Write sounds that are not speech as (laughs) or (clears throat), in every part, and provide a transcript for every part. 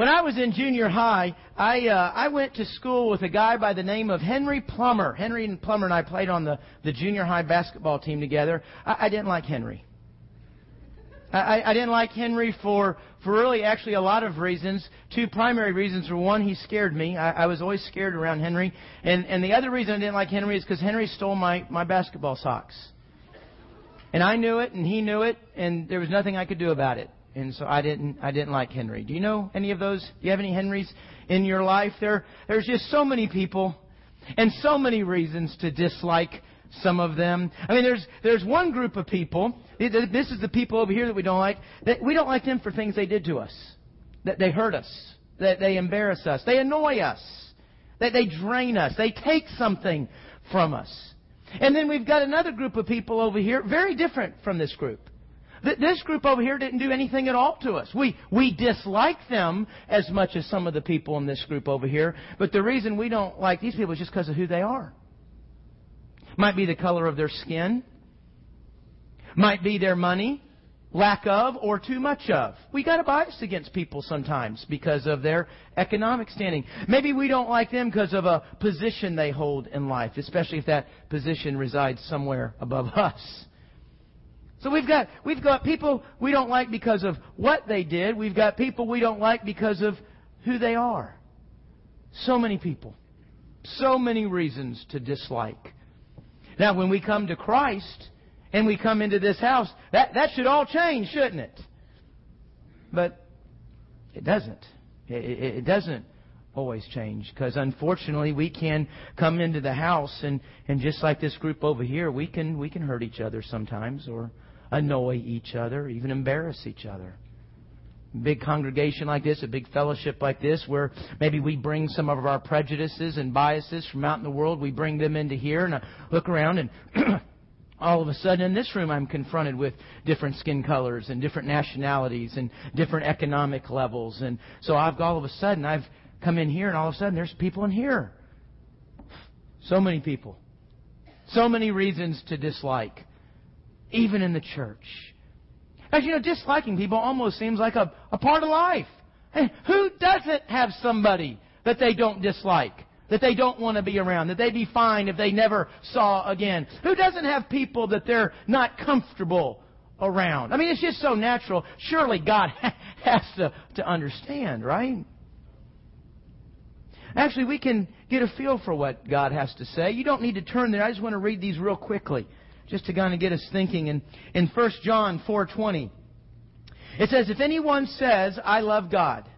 When I was in junior high, I uh, I went to school with a guy by the name of Henry Plummer. Henry and Plummer and I played on the the junior high basketball team together. I, I didn't like Henry. I, I didn't like Henry for for really actually a lot of reasons. Two primary reasons were one, he scared me. I, I was always scared around Henry, and and the other reason I didn't like Henry is because Henry stole my my basketball socks. And I knew it, and he knew it, and there was nothing I could do about it and so I didn't I didn't like Henry. Do you know any of those? Do you have any Henrys in your life? There there's just so many people and so many reasons to dislike some of them. I mean there's there's one group of people. This is the people over here that we don't like. That we don't like them for things they did to us. That they hurt us. That they embarrass us. They annoy us. That they drain us. They take something from us. And then we've got another group of people over here, very different from this group. This group over here didn't do anything at all to us. We, we dislike them as much as some of the people in this group over here, but the reason we don't like these people is just because of who they are. Might be the color of their skin. Might be their money, lack of, or too much of. We got a bias against people sometimes because of their economic standing. Maybe we don't like them because of a position they hold in life, especially if that position resides somewhere above (laughs) us. So we've got, we've got people we don't like because of what they did. We've got people we don't like because of who they are. So many people. So many reasons to dislike. Now, when we come to Christ and we come into this house, that, that should all change, shouldn't it? But it doesn't. It, it, doesn't always change because unfortunately we can come into the house and, and just like this group over here, we can, we can hurt each other sometimes or annoy each other, even embarrass each other. Big congregation like this, a big fellowship like this, where maybe we bring some of our prejudices and biases from out in the world, we bring them into here, and I look around and (clears throat) all of a sudden in this room I'm confronted with different skin colors and different nationalities and different economic levels. And so I've all of a sudden I've come in here and all of a sudden there's people in here. So many people. So many reasons to dislike even in the church. As you know, disliking people almost seems like a, a part of life. Hey, who doesn't have somebody that they don't dislike? That they don't want to be around, that they'd be fine if they never saw again. Who doesn't have people that they're not comfortable around? I mean, it's just so natural. Surely God (laughs) has to, to understand, right? Actually, we can get a feel for what God has to say. You don't need to turn there. I just want to read these real quickly just to kind of get us thinking. In, in 1 John 4.20, it says, If anyone says, I love God,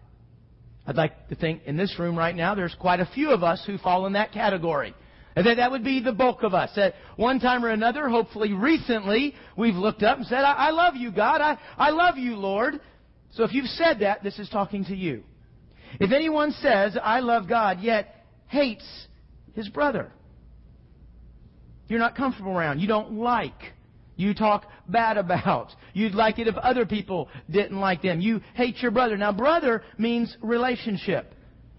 I'd like to think in this room right now, there's quite a few of us who fall in that category. And that, that would be the bulk of us. At one time or another, hopefully recently, we've looked up and said, I, I love you, God. I, I love you, Lord. So if you've said that, this is talking to you. If anyone says, I love God, yet hates his brother, you're not comfortable around, you don't like, you talk bad about. You'd like it if other people didn't like them. You hate your brother. Now, brother means relationship.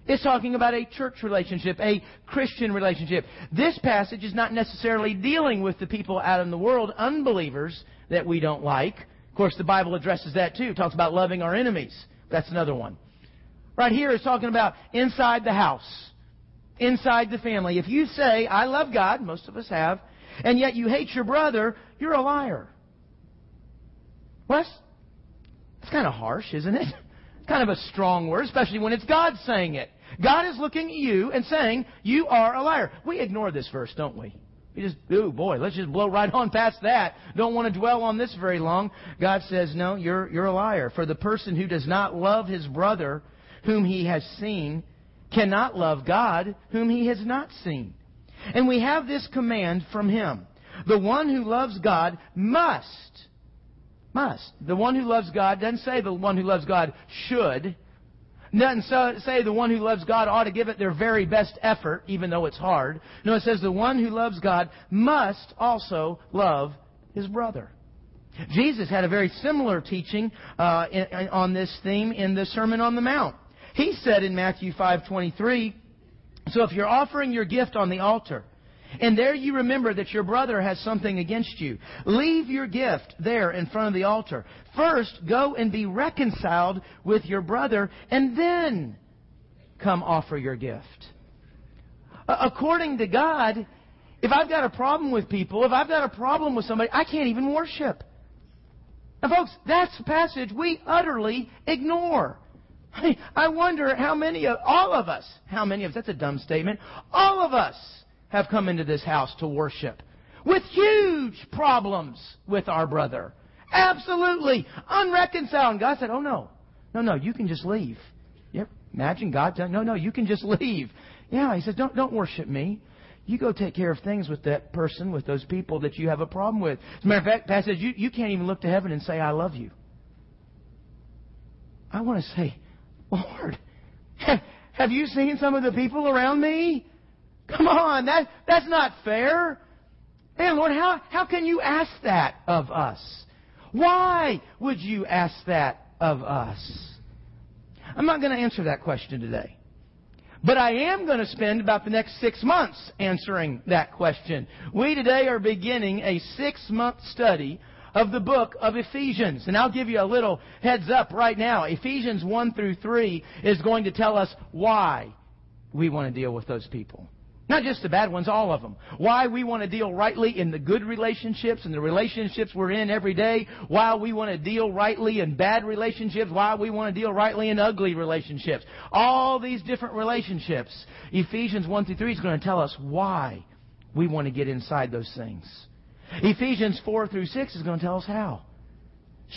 It's talking about a church relationship, a Christian relationship. This passage is not necessarily dealing with the people out in the world, unbelievers that we don't like. Of course, the Bible addresses that too. It talks about loving our enemies. That's another one. Right here is talking about inside the house inside the family. If you say, I love God, most of us have, and yet you hate your brother, you're a liar. Well, that's, kind of harsh, isn't it? (laughs) Kind of a strong word, especially when it's God saying it. God is looking at you and saying, You are a liar. We ignore this verse, don't we? We just, oh boy, let's just blow right (laughs) on past that. Don't want to dwell on this very long. God says, No, you're, you're a liar. For the person who does not love his brother whom he has seen cannot love God whom he has not seen. And we have this command from him. The one who loves God must, must. The one who loves God doesn't say the one who loves God should. Doesn't say the one who loves God ought to give it their very best effort, even though it's hard. No, it says the one who loves God must also love his brother. Jesus had a very similar teaching uh, in, on this theme in the Sermon on the Mount. He said in Matthew 5:23, so if you're offering your gift on the altar and there you remember that your brother has something against you. Leave your gift there in front of the altar. First, go and be reconciled with your brother, and then come offer your gift. According to God, if I've got a problem with people, if I've got a problem with somebody, I can't even worship. Folks, that's a passage we utterly ignore. I wonder how many of, all of us, how many of us, that's a dumb statement, all of us have come into this house to worship with huge problems with our brother. Absolutely unreconciled. And God said, oh no, no, no, you can just leave. Yep. Imagine God telling, no, no, you can just leave. Yeah, he says, don't, don't worship me. You go take care of things with that person, with those people that you have a problem with. As a matter of fact, Pat says, you, you can't even look to heaven and say, I love you. I want to say, Lord, have you seen some of the people around me? Come on, that, that's not fair. And Lord, how, how can you ask that of us? Why would you ask that of us? I'm not going to answer that question today. But I am going to spend about the next six months answering that question. We today are beginning a six month study of the book of Ephesians. And I'll give you a little heads up right now. Ephesians 1 through 3 is going to tell us why we want to deal with those people. Not just the bad ones, all of them. Why we want to deal rightly in the good relationships and the relationships we're in every day. Why we want to deal rightly in bad relationships. Why we want to deal rightly in ugly relationships. All these different relationships. Ephesians 1 through 3 is going to tell us why we want to get inside those things. Ephesians 4 through 6 is going to tell us how.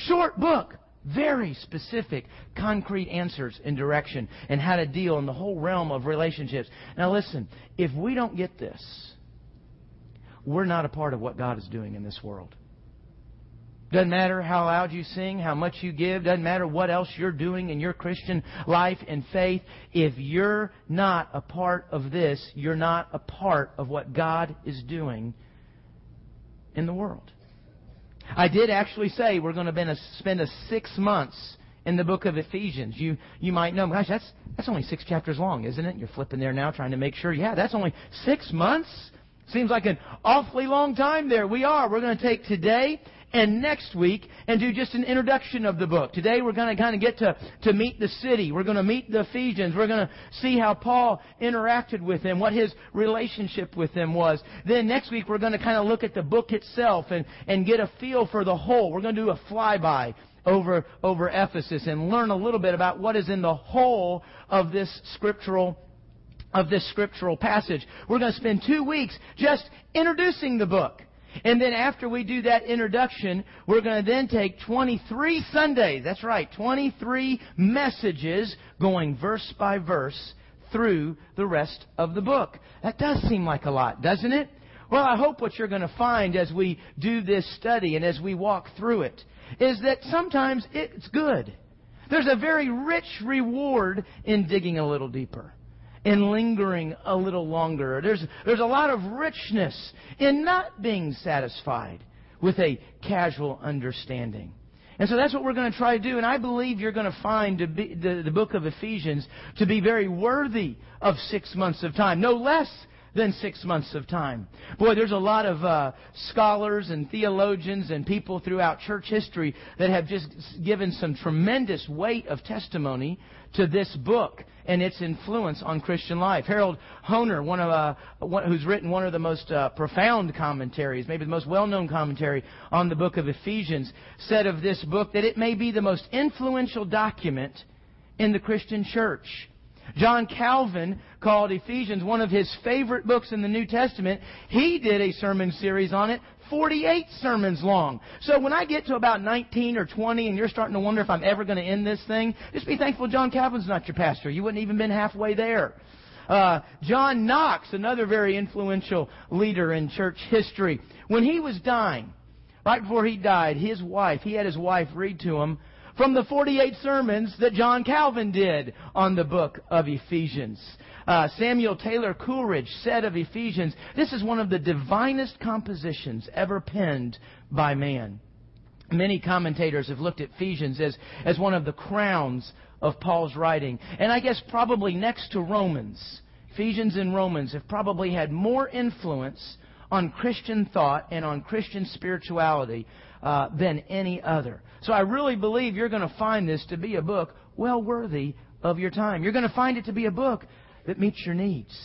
Short book. Very specific, concrete answers and direction and how to deal in the whole realm of relationships. Now listen, if we don't get this, we're not a part of what God is doing in this world. Doesn't matter how loud you sing, how much you give, doesn't matter what else you're doing in your Christian life and faith. If you're not a part of this, you're not a part of what God is doing in the world. I did actually say we're going to spend a six months in the book of Ephesians. You you might know, gosh, that's that's only six chapters long, isn't it? You're flipping there now, trying to make sure. Yeah, that's only six months. Seems like an awfully long time there. We are. We're going to take today and next week and do just an introduction of the book. Today we're going to kind of get to, to meet the city. We're going to meet the Ephesians. We're going to see how Paul interacted with them, what his relationship with them was. Then next week we're going to kind of look at the book itself and, and get a feel for the whole. We're going to do a flyby over, over Ephesus and learn a little bit about what is in the whole of this scriptural of this scriptural passage. We're going to spend two weeks just introducing the book. And then after we do that introduction, we're going to then take 23 Sundays. That's right, 23 messages going verse by verse through the rest of the book. That does seem like a lot, doesn't it? Well, I hope what you're going to find as we do this study and as we walk through it is that sometimes it's good. There's a very rich reward in digging a little deeper in lingering a little longer. There's, there's a lot of richness in not being satisfied with a casual understanding. And so that's what we're going to try to do. And I believe you're going to find the, the, the book of Ephesians to be very worthy of six months of time. No less than six months of time. Boy, there's a lot of uh, scholars and theologians and people throughout church history that have just given some tremendous weight of testimony to this book and its influence on Christian life. Harold Hoehner, one of uh, one, who's written one of the most uh, profound commentaries, maybe the most well-known commentary on the book of Ephesians, said of this book that it may be the most influential document in the Christian church. John Calvin called Ephesians one of his favorite books in the New Testament. He did a sermon series on it 48 sermons long. So when I get to about 19 or 20 and you're starting to wonder if I'm ever going to end this thing, just be thankful John Calvin's not your pastor. You wouldn't even been halfway there. Uh, John Knox, another very influential leader in church history, when he was dying, right before he died, his wife, he had his wife read to him from the 48 sermons that John Calvin did on the book of Ephesians. Uh, Samuel Taylor Coleridge said of Ephesians, this is one of the divinest compositions ever penned by man. Many commentators have looked at Ephesians as, as one of the crowns of Paul's writing. And I guess probably next to Romans, Ephesians and Romans have probably had more influence on Christian thought and on Christian spirituality uh, than any other. So I really believe you're going to find this to be a book well worthy of your time. You're going to find it to be a book that meets your needs,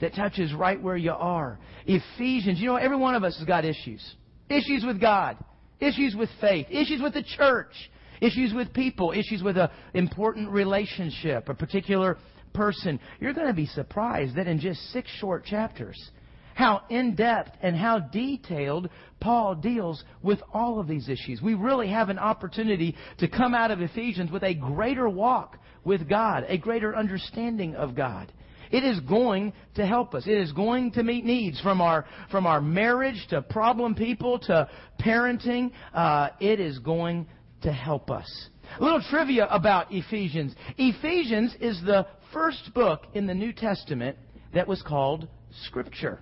that touches right where you are. Ephesians, you know, every one of us has got issues. Issues with God, issues with faith, issues with the church, issues with people, issues with an important relationship, a particular person. You're going to be surprised that in just six short chapters, how in depth and how detailed Paul deals with all of these issues. We really have an opportunity to come out of Ephesians with a greater walk with God, a greater understanding of God. It is going to help us. It is going to meet needs from our from our marriage to problem people to parenting. Uh, it is going to help us. A little trivia about Ephesians. Ephesians is the first book in the New Testament that was called Scripture.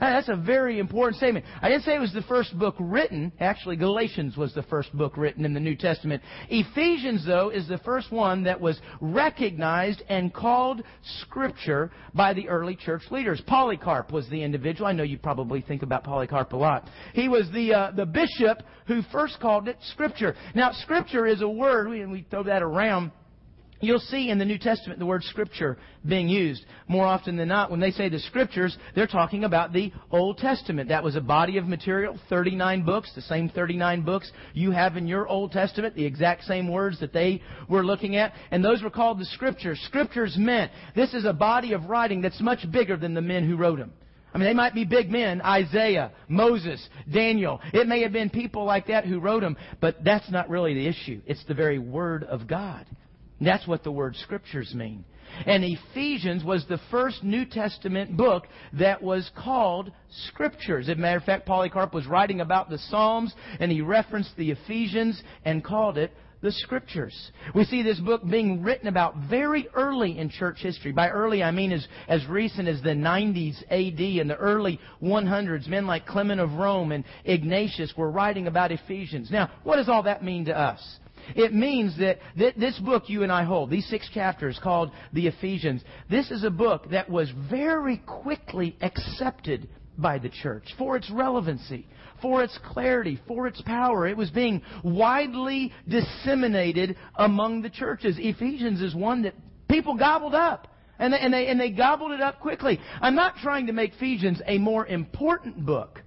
That's a very important statement. I didn't say it was the first book written. Actually, Galatians was the first book written in the New Testament. Ephesians, though, is the first one that was recognized and called Scripture by the early church leaders. Polycarp was the individual. I know you probably think about Polycarp a lot. He was the uh, the bishop who first called it Scripture. Now, Scripture is a word, and we throw that around You'll see in the New Testament the word scripture being used. More often than not, when they say the scriptures, they're talking about the Old Testament. That was a body of material, 39 books, the same 39 books you have in your Old Testament, the exact same words that they were looking at. And those were called the scriptures. Scriptures meant this is a body of writing that's much bigger than the men who wrote them. I mean, they might be big men, Isaiah, Moses, Daniel. It may have been people like that who wrote them, but that's not really the issue. It's the very Word of God. That's what the word scriptures mean. And Ephesians was the first New Testament book that was called Scriptures. As a matter of fact, Polycarp was writing about the Psalms and he referenced the Ephesians and called it the Scriptures. We see this book being written about very early in church history. By early, I mean as, as recent as the 90s AD and the early 100s. Men like Clement of Rome and Ignatius were writing about Ephesians. Now, what does all that mean to us? It means that, that this book you and I hold, these six chapters called the Ephesians, this is a book that was very quickly accepted by the church for its relevancy, for its clarity, for its power. It was being widely disseminated among the churches. Ephesians is one that people gobbled up. And they, and, they, and they gobbled it up quickly. I'm not trying to make Ephesians a more important book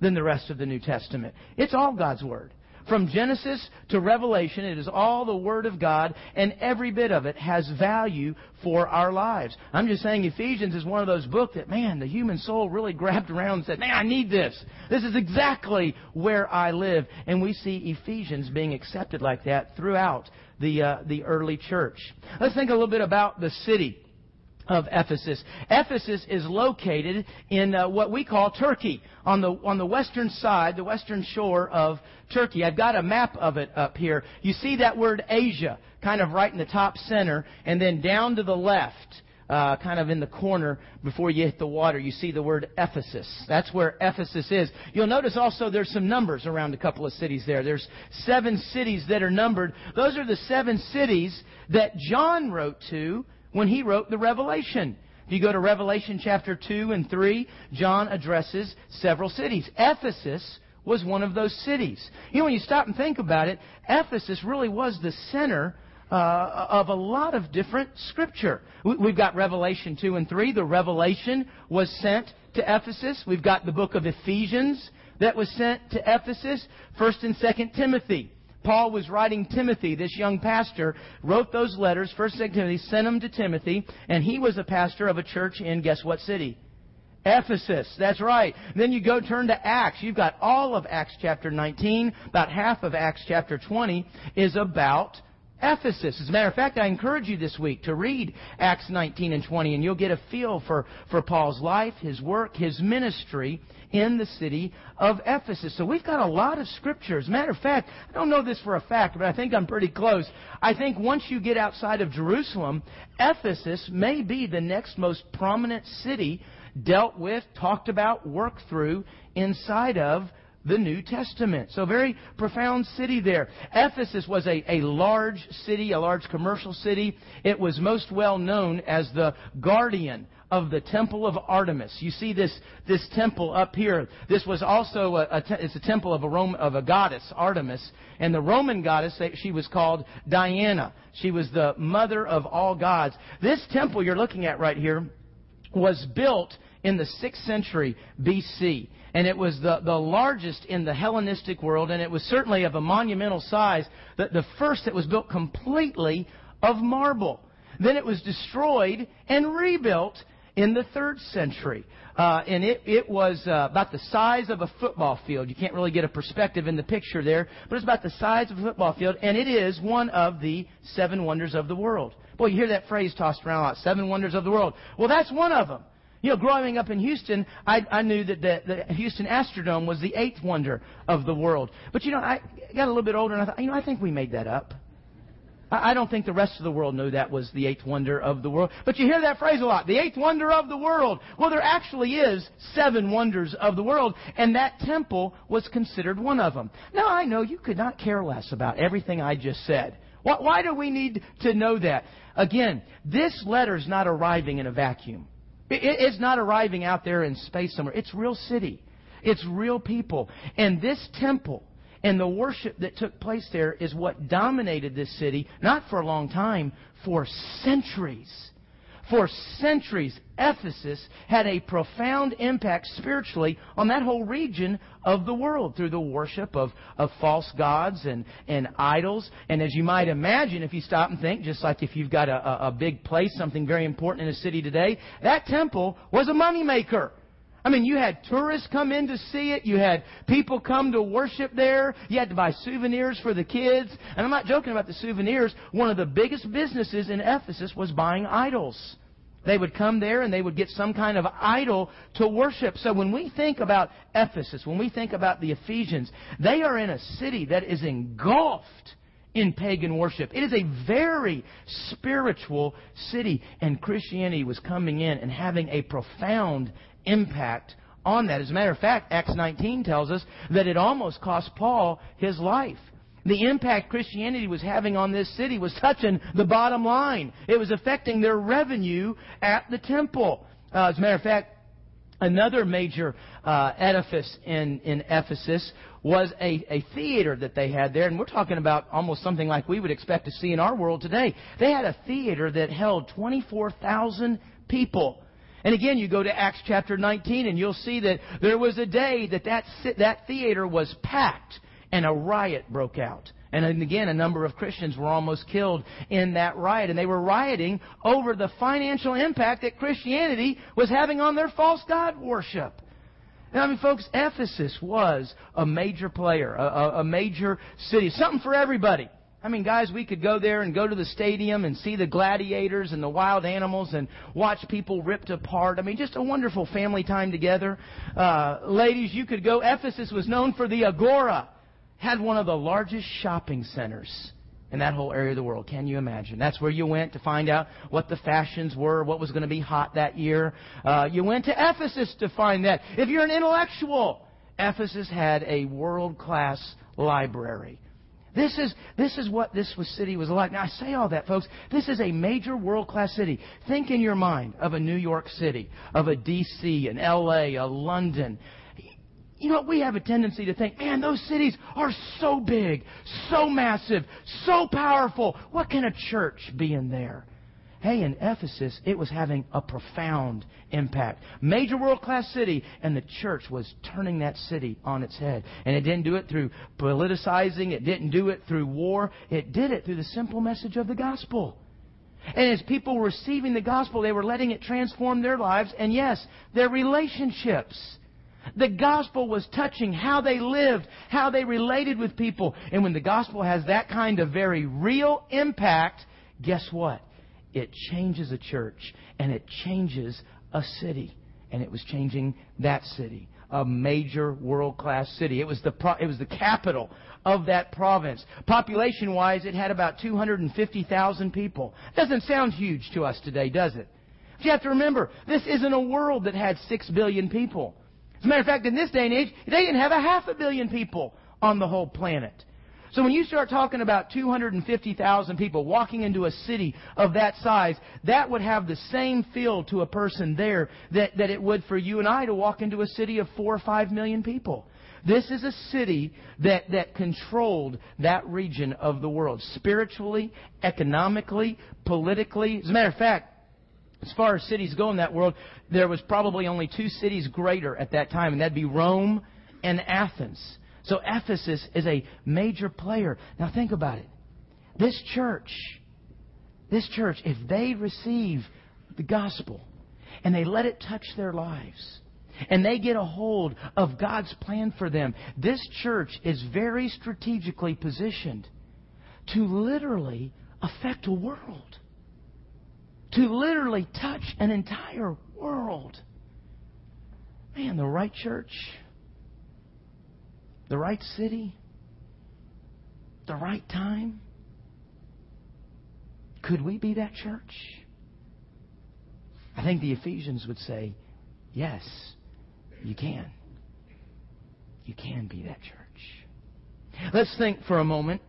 than the rest of the New Testament. It's all God's Word. From Genesis to Revelation, it is all the Word of God, and every bit of it has value for our lives. I'm just saying Ephesians is one of those books that, man, the human soul really (laughs) grabbed around and said, man, I need this. This is exactly where I live. And we see Ephesians being accepted like that throughout the, uh, the early church. Let's think a little bit about the city of Ephesus. Ephesus is located in uh, what we call Turkey, on the on the western side, the western shore of Turkey. I've got a map of it up here. You see that word Asia, kind of right in the top center, and then down to the left. Uh, kind of in the corner before you hit the water, you see the word Ephesus. That's where Ephesus is. You'll notice also there's some numbers around a couple of cities there. There's seven cities that are numbered. Those are the seven cities that John wrote to when he wrote the Revelation. If you go to Revelation chapter 2 and 3, John addresses several cities. Ephesus was one of those cities. You know, when you stop and think about it, Ephesus really was the center uh, of a lot of different scripture. We've got Revelation 2 and 3. The Revelation was sent to Ephesus. We've got the book of Ephesians that was sent to Ephesus. 1st and 2nd Timothy Paul was writing Timothy, this young pastor, wrote those letters, 1st and 2nd Timothy, sent them to Timothy, and he was a pastor of a church in guess what city? Ephesus. That's right. Then you go turn to Acts. You've got all of Acts chapter 19, about half of Acts chapter 20 is about Ephesus. As a matter of fact, I encourage you this week to read Acts 19 and 20, and you'll get a feel for, for Paul's life, his work, his ministry in the city of Ephesus. So we've got a lot of scriptures. As a matter of fact, I don't know this for a fact, but I think I'm pretty close. I think once you get outside of Jerusalem, Ephesus may be the next most prominent city dealt with, talked about, worked through inside of the New Testament. So very profound city there. Ephesus was a, a large city, a large commercial city. It was most well known as the guardian of the temple of Artemis. You see this, this temple up here. This was also a, a te- it's a temple of a Rome, of a goddess, Artemis. And the Roman goddess, she was called Diana. She was the mother of all gods. This temple you're looking at right here was built in the 6th century BC. And it was the, the largest in the Hellenistic world, and it was certainly of a monumental size. The, the first that was built completely of marble. Then it was destroyed and rebuilt in the third century. Uh, and it, it was uh, about the size of a football field. You can't really get a perspective in the picture there, but it's about the size of a football field, and it is one of the seven wonders of the world. Boy, you hear that phrase tossed around a lot, seven wonders of the world. Well, that's one of them. You know, growing up in Houston, I, I knew that the, the Houston Astrodome was the eighth wonder of the world. But you know, I got a little bit older and I thought, you know, I think we made that up. I don't think the rest of the world knew that was the eighth wonder of the world. But you hear that phrase a lot. The eighth wonder of the world. Well, there actually is seven wonders of the world, and that temple was considered one of them. Now, I know you could not care less about everything I just said. Why do we need to know that? Again, this letter is not arriving in a vacuum. It's not arriving out there in space somewhere. It's real city. It's real people. And this temple and the worship that took place there is what dominated this city, not for a long time, for centuries. For centuries, Ephesus had a profound impact spiritually on that whole region of the world through the worship of, of false gods and, and idols. And as you might imagine, if you stop and think, just like if you've got a, a, big place, something very important in a city today, that temple was a moneymaker. I mean, you had tourists come in to see it. You had people come to worship there. You had to buy souvenirs for the kids. And I'm not joking about the souvenirs. One of the biggest businesses in Ephesus was buying idols. They would come there and they would get some kind of idol to worship. So when we think about Ephesus, when we think about the Ephesians, they are in a city that is engulfed in pagan worship. It is a very spiritual city, and Christianity was coming in and having a profound impact on that. As a matter of fact, Acts 19 tells us that it almost cost Paul his life. The impact Christianity was having on this city was touching the bottom line. It was affecting their revenue at the temple. Uh, as a matter of fact, another major uh, edifice in, in Ephesus was a, a theater that they had there, and we're talking about almost something like we would expect to see in our world today. They had a theater that held 24,000 people. And again, you go to Acts chapter 19 and you'll see that there was a day that that, that theater was packed and a riot broke out. And again, a number of Christians were almost killed in that riot. And they were rioting over the financial impact that Christianity was having on their false God worship. Now, I mean, folks, Ephesus was a major player, a, a major city, something for everybody. I mean, guys, we could go there and go to the stadium and see the gladiators and the wild animals and watch people ripped apart. I mean, just a wonderful family time together. Uh, ladies, you could go. Ephesus was known for the Agora, had one of the largest shopping centers in that whole area of the world. Can you imagine? That's where you went to find out what the fashions were, what was going to be hot that year. Uh, you went to Ephesus to find that. If you're an intellectual, Ephesus had a world class library. This is, this is what this was, city was like. Now, I say all that, folks. This is a major world class city. Think in your mind of a New York City, of a D.C., an L.A., a London. You know, we have a tendency to think, man, those cities are so big, so massive, so powerful. What can a church be in there? Hey, in Ephesus, it was having a profound impact. Major world class city, and the church was turning that city on its head. And it didn't do it through politicizing, it didn't do it through war, it did it through the simple message of the gospel. And as people were receiving the gospel, they were letting it transform their lives, and yes, their relationships. The gospel was touching how they lived, how they related with people. And when the gospel has that kind of very real impact, guess what? It changes a church and it changes a city. And it was changing that city, a major world class city. It was the pro- it was the capital of that province. Population wise, it had about 250,000 people. Doesn't sound huge to us today, does it? But you have to remember, this isn't a world that had six billion people. As a matter of fact, in this day and age, they didn't have a half a billion people on the whole planet. So when you start talking about 250,000 people walking into a city of that size, that would have the same feel to a person there that, that it would for you and I to walk into a city of four or five million people. This is a city that, that controlled that region of the world, spiritually, economically, politically. As a matter of fact, as far as cities go in that world, there was probably only two cities greater at that time, and that'd be Rome and Athens. So Ephesus is a major player. Now think about it. This church, this church, if they receive the gospel and they let it touch their lives, and they get a hold of God's plan for them, this church is very strategically positioned to literally affect a world. To literally touch an entire world. Man, the right church, the right city, the right time. Could we be that church? I think the Ephesians would say, yes, you can. You can be that church. Let's think for a moment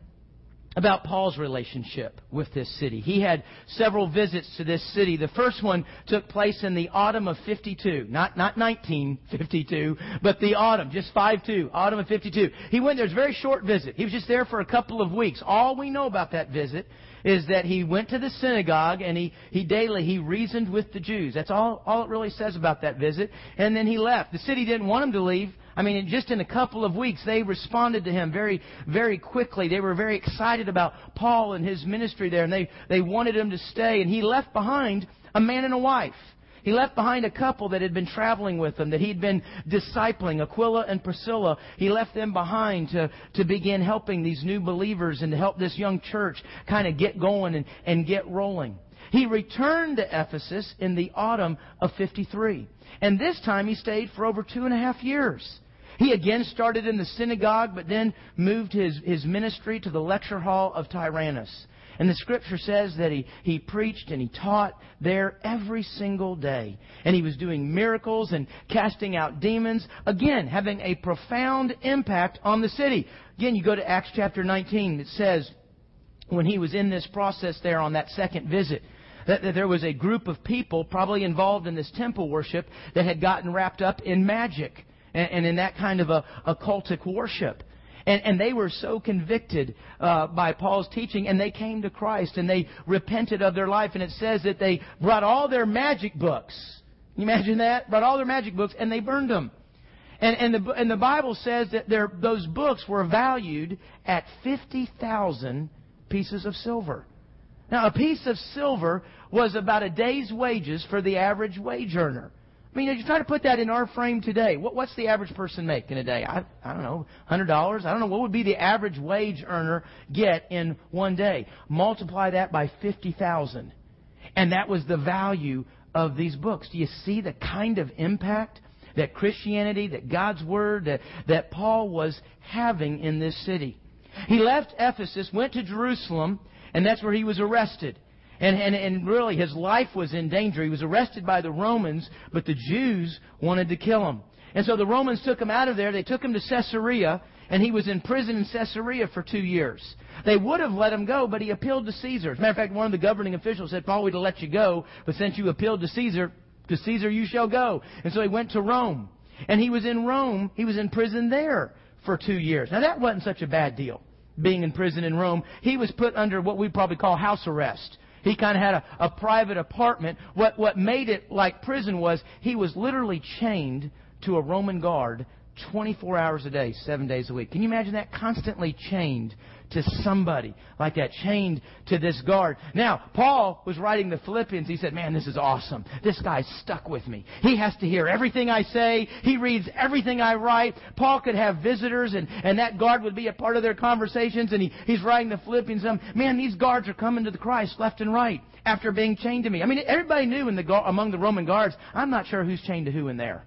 about Paul's relationship with this city. He had several visits to this city. The first one took place in the autumn of 52. Not, not 1952, but the autumn, just 5-2, autumn of 52. He went there. It was a very short visit. He was just there for a couple of weeks. All we know about that visit is that he went to the synagogue and he, he daily, he reasoned with the Jews. That's all, all it really says about that visit. And then he left. The city didn't want him to leave. I mean, just in a couple of weeks, they responded to him very, very quickly. They were very excited about Paul and his ministry there, and they, they wanted him to stay. And he left behind a man and a wife. He left behind a couple that had been traveling with him, that he'd been discipling, Aquila and Priscilla. He left them behind to, to begin helping these new believers and to help this young church kind of get going and, and get rolling. He returned to Ephesus in the autumn of 53. And this time he stayed for over two and a half years. He again started in the synagogue, but then moved his, his ministry to the lecture hall of Tyrannus. And the scripture says that he, he preached and he taught there every single day. And he was doing miracles and casting out demons. Again, having a profound impact on the city. Again, you go to Acts chapter 19. It says, when he was in this process there on that second visit, that, there was a group of people probably involved in this temple worship that had gotten wrapped up in magic and, and in that kind of a occultic worship. And, and they were so convicted uh, by Paul's teaching, and they came to Christ and they repented of their life. And it says that they brought all their magic books. Can you imagine that? Brought all their magic books and they burned them. And, and, the, and the Bible says that those books were valued at 50,000 pieces of silver. Now, a piece of silver was about a day's wages for the average wage earner. I mean, you try to put that in our frame today. What, what's the average person make in a day? I, I don't know, hundred dollars. I don't know what would be the average wage earner get in one day. Multiply that by fifty thousand, and that was the value of these books. Do you see the kind of impact that Christianity, that God's Word, that, that Paul was having in this city? He left Ephesus, went to Jerusalem, and that's where he was arrested. And, and, and really, his life was in danger. He was arrested by the Romans, but the Jews wanted to kill him. And so the Romans took him out of there. They took him to Caesarea, and he was in prison in Caesarea for two years. They would have let him go, but he appealed to Caesar. As a matter of fact, one of the governing officials said, Paul, we'd have let you go, but since you appealed to Caesar, to Caesar you shall go. And so he went to Rome. And he was in Rome. He was in prison there for two years. Now that wasn't such a bad deal, being in prison in Rome. He was put under what we probably call house arrest. He kind of had a, a private apartment. What, what made it like prison was he was literally chained to a Roman guard 24 hours a day, seven days a week. Can you imagine that? Constantly chained to somebody like that, chained to this guard. Now, Paul was writing the Philippians. He said, Man, this is awesome. This guy's stuck with me. He has to hear everything I say. He reads everything I write. Paul could have visitors, and, and that guard would be a part of their conversations. And he, he's writing the Philippians. Um, Man, these guards are coming to the Christ left and right after being chained to me. I mean, everybody knew in the, among the Roman guards, I'm not sure who's chained to who in there.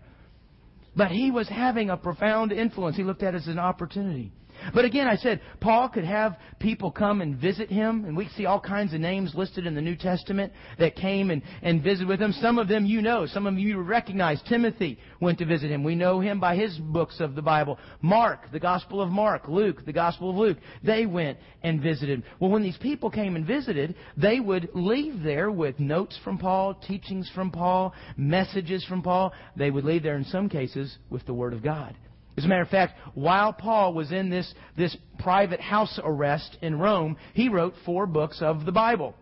But he was having a profound influence. He looked at it as an opportunity. But again, I said Paul could have people come and visit him, and we see all kinds of names listed in the New Testament that came and, and visited with him. Some of them you know, some of you recognize. Timothy went to visit him. We know him by his books of the Bible. Mark, the Gospel of Mark, Luke, the Gospel of Luke, they went and visited. Well, when these people came and visited, they would leave there with notes from Paul, teachings from Paul, messages from Paul. They would leave there in some cases with the Word of God. As a matter of fact, while Paul was in this, this private house arrest in Rome, he wrote four books of the Bible.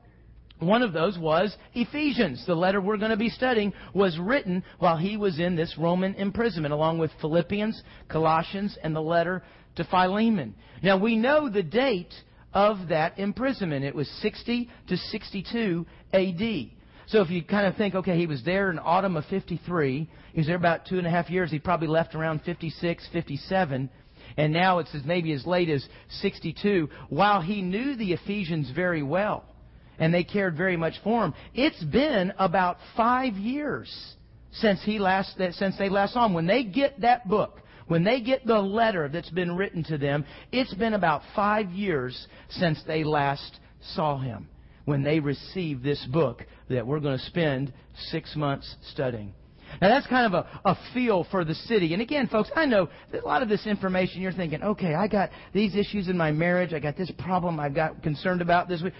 One of those was Ephesians. The letter we're going to be studying was written while he was in this Roman imprisonment, along with Philippians, Colossians, and the letter to Philemon. Now, we know the date of that imprisonment. It was 60 to 62 AD. So if you kind of think, okay, he was there in autumn of 53, he was there about two and a half years, he probably left around 56, 57, and now it's as maybe as late as 62. While he knew the Ephesians very well, and they cared very much for him, it's been about five years since he last, since they last saw him. When they get that book, when they get the letter that's been written to them, it's been about five years since they last saw him when they receive this book that we're going to spend six months studying. Now that's kind of a, a feel for the city. And again, folks, I know that a lot of this information you're thinking, okay, I got these issues in my marriage, I got this problem I've got concerned about this week.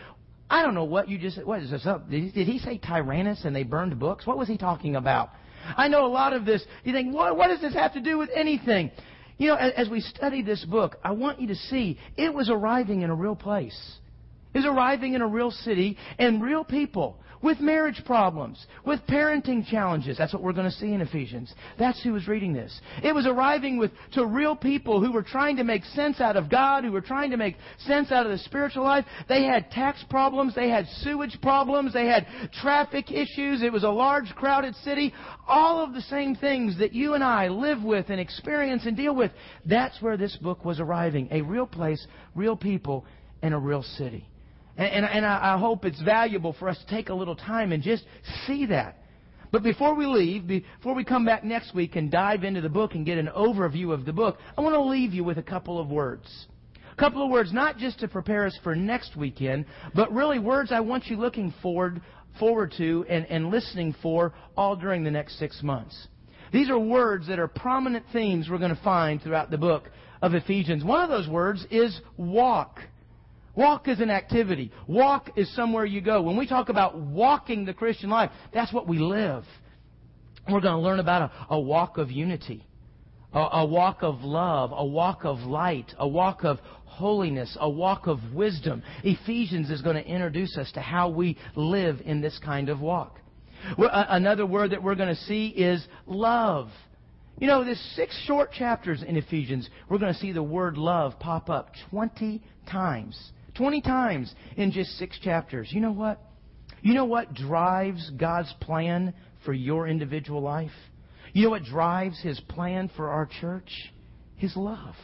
I don't know what you just. What is this up? Did he, did he say Tyrannus and they burned books? What was he talking about? I know a lot of this. You think, what, what does this have to do with anything? You know, as, as we study this book, I want you to see it was arriving in a real place is arriving in a real city and real people with marriage problems, with parenting challenges. That's what we're going to see in Ephesians. That's who was reading this. It was arriving with to real people who were trying to make sense out of God, who were trying to make sense out of the spiritual life. They had tax problems, they had sewage problems, they had traffic issues. It was a large crowded city. All of the same things that you and I live with and experience and deal with. That's where this book was arriving. A real place, real people, and a real city. And, and, and I, I hope it's valuable for us to take a little time and just see that. But before we leave, before we come back next week and dive into the book and get an overview of the book, I want to leave you with a couple of words. A couple of words, not just to prepare us for next weekend, but really words I want you looking forward, forward to and, and listening for all during the next six months. These are words that are prominent themes we're going to find throughout the book of Ephesians. One of those words is walk. Walk is an activity. Walk is somewhere you go. When we talk about walking the Christian life, that's what we live. We're going to learn about a, a walk of unity, a, a walk of love, a walk of light, a walk of holiness, a walk of wisdom. Ephesians is going to introduce us to how we live in this kind of walk. Another word that we're going to see is love. You know, there's six short chapters in Ephesians. We're going to see the word love pop up 20 times. 20 times in just six chapters. You know what? You know what drives God's plan for your individual life? You know what drives His plan for our church? His love.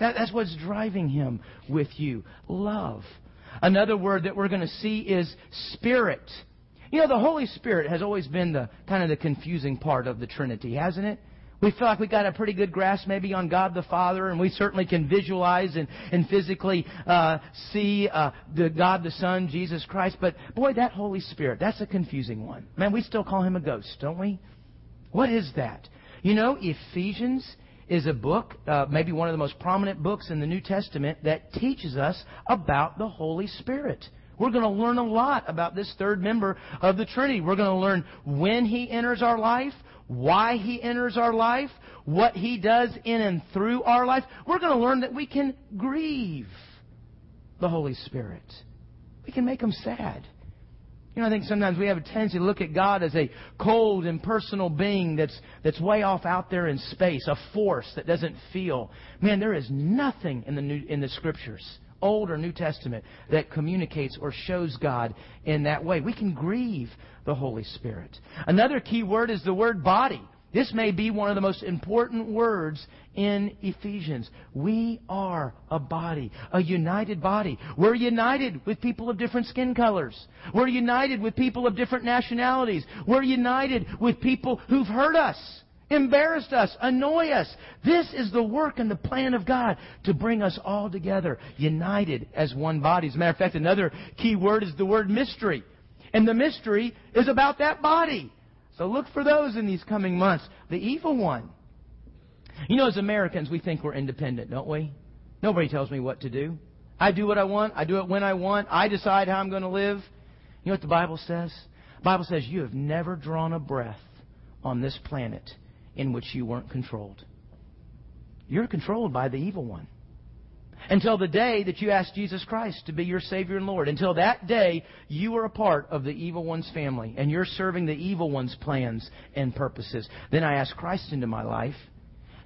That, that's what's driving Him with you. Love. Another word that we're going to see is Spirit. You know, the Holy Spirit has always been the kind of the confusing part of the Trinity, hasn't it? We feel like we got a pretty good grasp maybe on God the Father, and we certainly can visualize and, and physically uh, see uh, the God the Son, Jesus Christ. But boy, that Holy Spirit, that's a confusing one. Man, we still call him a ghost, don't we? What is that? You know, Ephesians is a book, uh, maybe one of the most prominent books in the New Testament, that teaches us about the Holy Spirit. We're going to learn a lot about this third member of the Trinity. We're going to learn when he enters our life, why He enters our life, what He does in and through our life, we're going to learn that we can grieve the Holy Spirit. We can make Him sad. You know, I think sometimes we have a tendency to look at God as a cold, impersonal being that's, that's way off out there in space, a force that doesn't feel. Man, there is nothing in the, New, in the Scriptures Old or New Testament, that communicates or shows God in that way. We can grieve the Holy Spirit. Another key word is the word body. This may be one of the most important words in Ephesians. We are a body, a united body. We're united with people of different skin colors. We're united with people of different nationalities. We're united with people who've hurt us embarrassed us, annoy us. This is the work and the plan of God to bring us all together, united as one body. As a matter of fact, another key word is the word mystery. And the mystery is about that body. So look for those in these coming months. The evil one. You know, as Americans, we think we're independent, don't we? Nobody tells me what to do. I do what I want. I do it when I want. I decide how I'm going to live. You know what the Bible says? The Bible says you have never drawn a breath on this planet in which you weren't controlled. You're controlled by the evil one. Until the day that you ask Jesus Christ to be your Savior and Lord. Until that day, you are a part of the evil one's family, and you're serving the evil one's plans and purposes. Then I ask Christ into my life,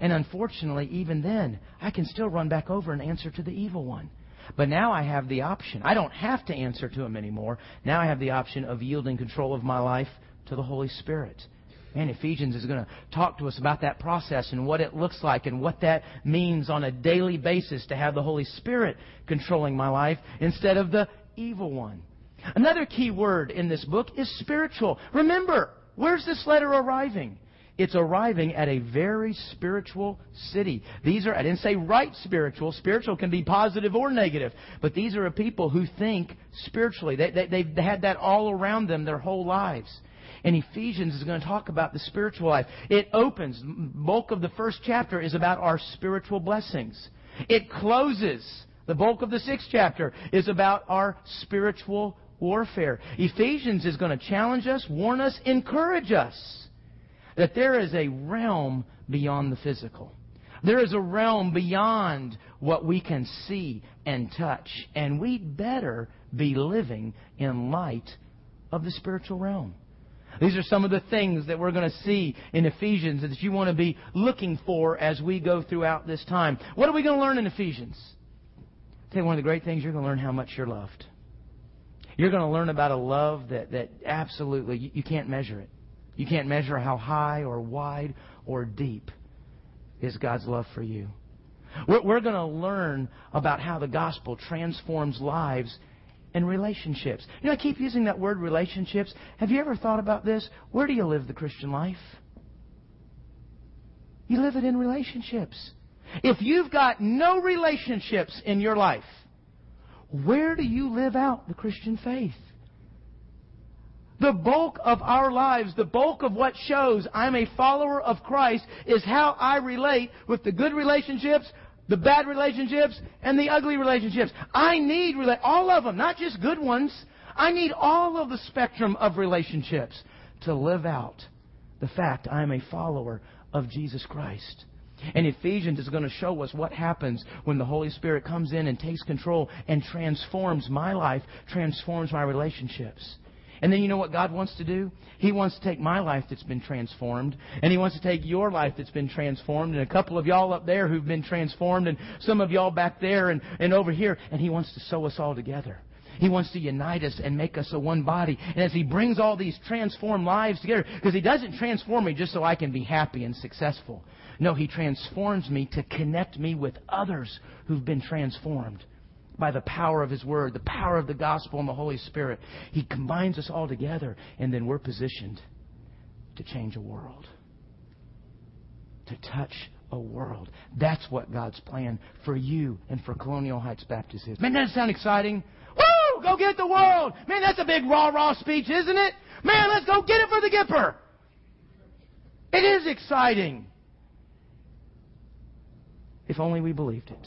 and unfortunately, even then, I can still run back over and answer to the evil one. But now I have the option. I don't have to answer to him anymore. Now I have the option of yielding control of my life to the Holy Spirit. Man, Ephesians is going to talk to us about that process and what it looks like and what that means on a daily basis to have the Holy Spirit controlling my life instead of the evil one. Another key word in this book is spiritual. Remember, where's this letter arriving? It's arriving at a very spiritual city. These are, I didn't say right spiritual. Spiritual can be positive or negative. But these are a people who think spiritually. They, they, they've had that all around them their whole lives. And Ephesians is going to talk about the spiritual life. It opens, bulk of the first chapter is about our spiritual blessings. It closes, the bulk of the sixth chapter is about our spiritual warfare. Ephesians is going to challenge us, warn us, encourage us that there is a realm beyond the physical. There is a realm beyond what we can see and touch. And we'd better be living in light of the spiritual realm. These are some of the things that we're going to see in Ephesians that you want to be looking for as we go throughout this time. What are we going to learn in Ephesians? I'll tell you one of the great things, you're going to learn how much you're loved. You're going to learn about a love that, that absolutely, you, you can't measure it. You can't measure how high or wide or deep is God's love for you. We're going to learn about how the gospel transforms lives and relationships. You know, I keep using that word relationships. Have you ever thought about this? Where do you live the Christian life? You live it in relationships. If you've got no relationships in your life, where do you live out the Christian faith? The bulk of our lives, the bulk of what shows I'm a follower of Christ is how I relate with the good relationships, the bad relationships and the ugly relationships. I need all of them, not just good ones. I need all of the spectrum of relationships to live out the fact I am a follower of Jesus Christ. And Ephesians is going to show us what happens when the Holy Spirit comes in and takes control and transforms my life, transforms my relationships. And then you know what God wants to do? He wants to take my life that's been transformed, and He wants to take your life that's been transformed, and a couple of y'all up there who've been transformed, and some of y'all back there and, and over here, and He wants to sew us all together. He wants to unite us and make us a one body. And as He brings all these transformed lives together, because He doesn't transform me just so I can be happy and successful. No, He transforms me to connect me with others who've been transformed by the power of His Word, the power of the gospel and the Holy Spirit. He combines us all together, and then we're positioned to change a world, to touch a world. That's what God's plan for you and for Colonial Heights Baptist is. Man, that sound exciting? Woo! Go get the world! Man, that's a big rah rah speech, isn't it? Man, let's go get it for the Gipper! It is exciting. If only we believed it.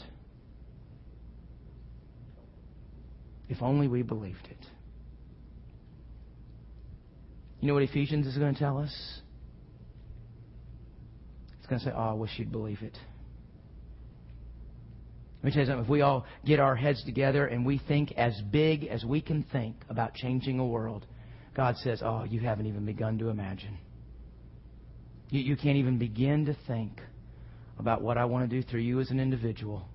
If only we believed it. You know what Ephesians is going to tell us? It's going to say, Oh, I wish you'd believe it. Let me tell you something. If we all get our heads together and we think as big as we can think about changing a world, God says, Oh, you haven't even begun to imagine. You, you can't even begin to think about what I want to do through you as an individual,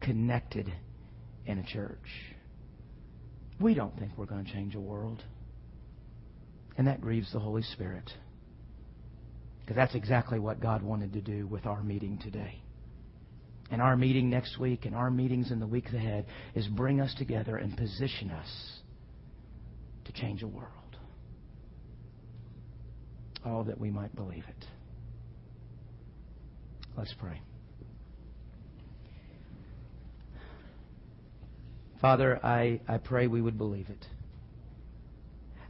connected in a church. We don't think we're going to change a world. And that grieves the Holy Spirit. Because that's exactly what God wanted to do with our meeting today. And our meeting next week and our meetings in the weeks ahead is bring us together and position us to change a world. All that we might believe it. Let's pray. Father, I, I pray we would believe it.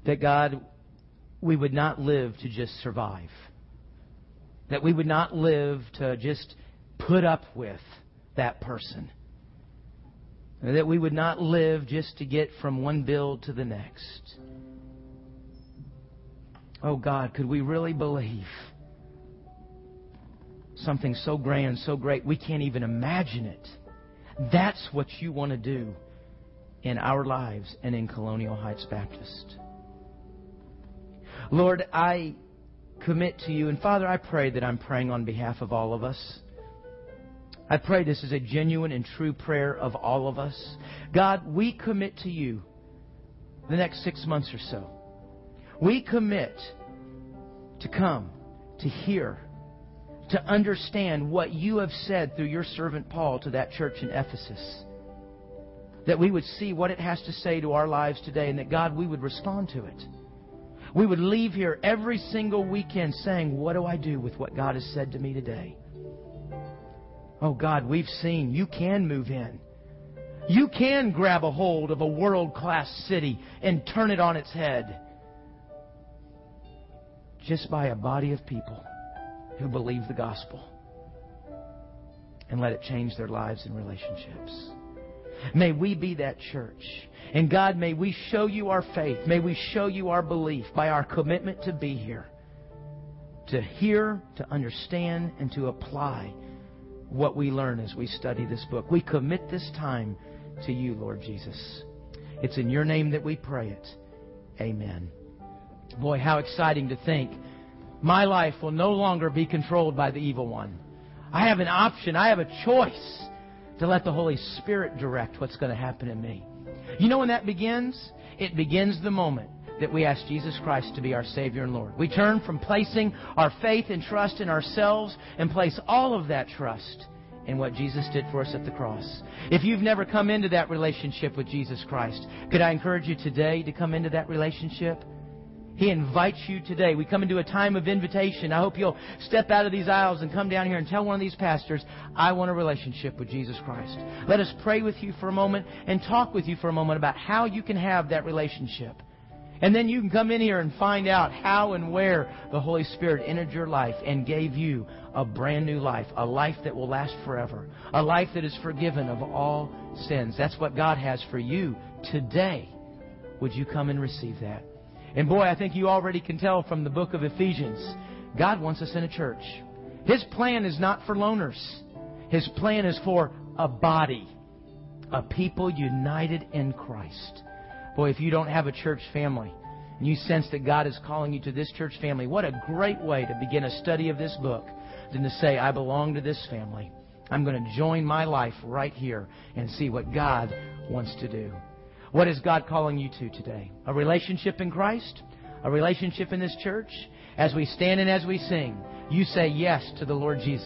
That God, we would not live to just survive. That we would not live to just put up with that person. That we would not live just to get from one bill to the next. Oh God, could we really believe something so grand, so great, we can't even imagine it? That's what you want to do in our lives and in Colonial Heights Baptist. Lord, I commit to you, and Father, I pray that I'm praying on behalf of all of us. I pray this is a genuine and true prayer of all of us. God, we commit to you the next six months or so. We commit to come, to hear, to understand what you have said through your servant Paul to that church in Ephesus that we would see what it has to say to our lives today, and that God, we would respond to it. We would leave here every single weekend saying, What do I do with what God has said to me today? Oh God, we've seen you can move in. You can grab a hold of a world class city and turn it on its head just by a body of people who believe the gospel and let it change their lives and relationships. May we be that church. And God, may we show you our faith. May we show you our belief by our commitment to be here, to hear, to understand, and to apply what we learn as we study this book. We commit this time to you, Lord Jesus. It's in your name that we pray it. Amen. Boy, how exciting to think my life will no longer be controlled by the evil one. I have an option. I have a choice to let the Holy Spirit direct what's going to happen in me. You know when that begins? It begins the moment that we ask Jesus Christ to be our Savior and Lord. We turn from placing our faith and trust in ourselves and place all of that trust in what Jesus did for us at the cross. If you've never come into that relationship with Jesus Christ, could I encourage you today to come into that relationship? He invites you today. We come into a time of invitation. I hope you'll step out of these aisles and come down here and tell one of these pastors, I want a relationship with Jesus Christ. Let us pray with you for a moment and talk with you for a moment about how you can have that relationship. And then you can come in here and find out how and where the Holy Spirit entered your life and gave you a brand new life, a life that will last forever, a life that is forgiven of all sins. That's what God has for you today. Would you come and receive that? And boy, I think you already can tell from the book of Ephesians, God wants us in a church. His plan is not for loners. His plan is for a body, a people united in Christ. Boy, if you don't have a church family, and you sense that God is calling you to this church family, what a great way to begin a study of this book than to say, I belong to this family. I'm going to join my life right here and see what God wants to do. What is God calling you to today? A relationship in Christ? A relationship in this church? As we stand and as we sing, you say yes to the Lord Jesus.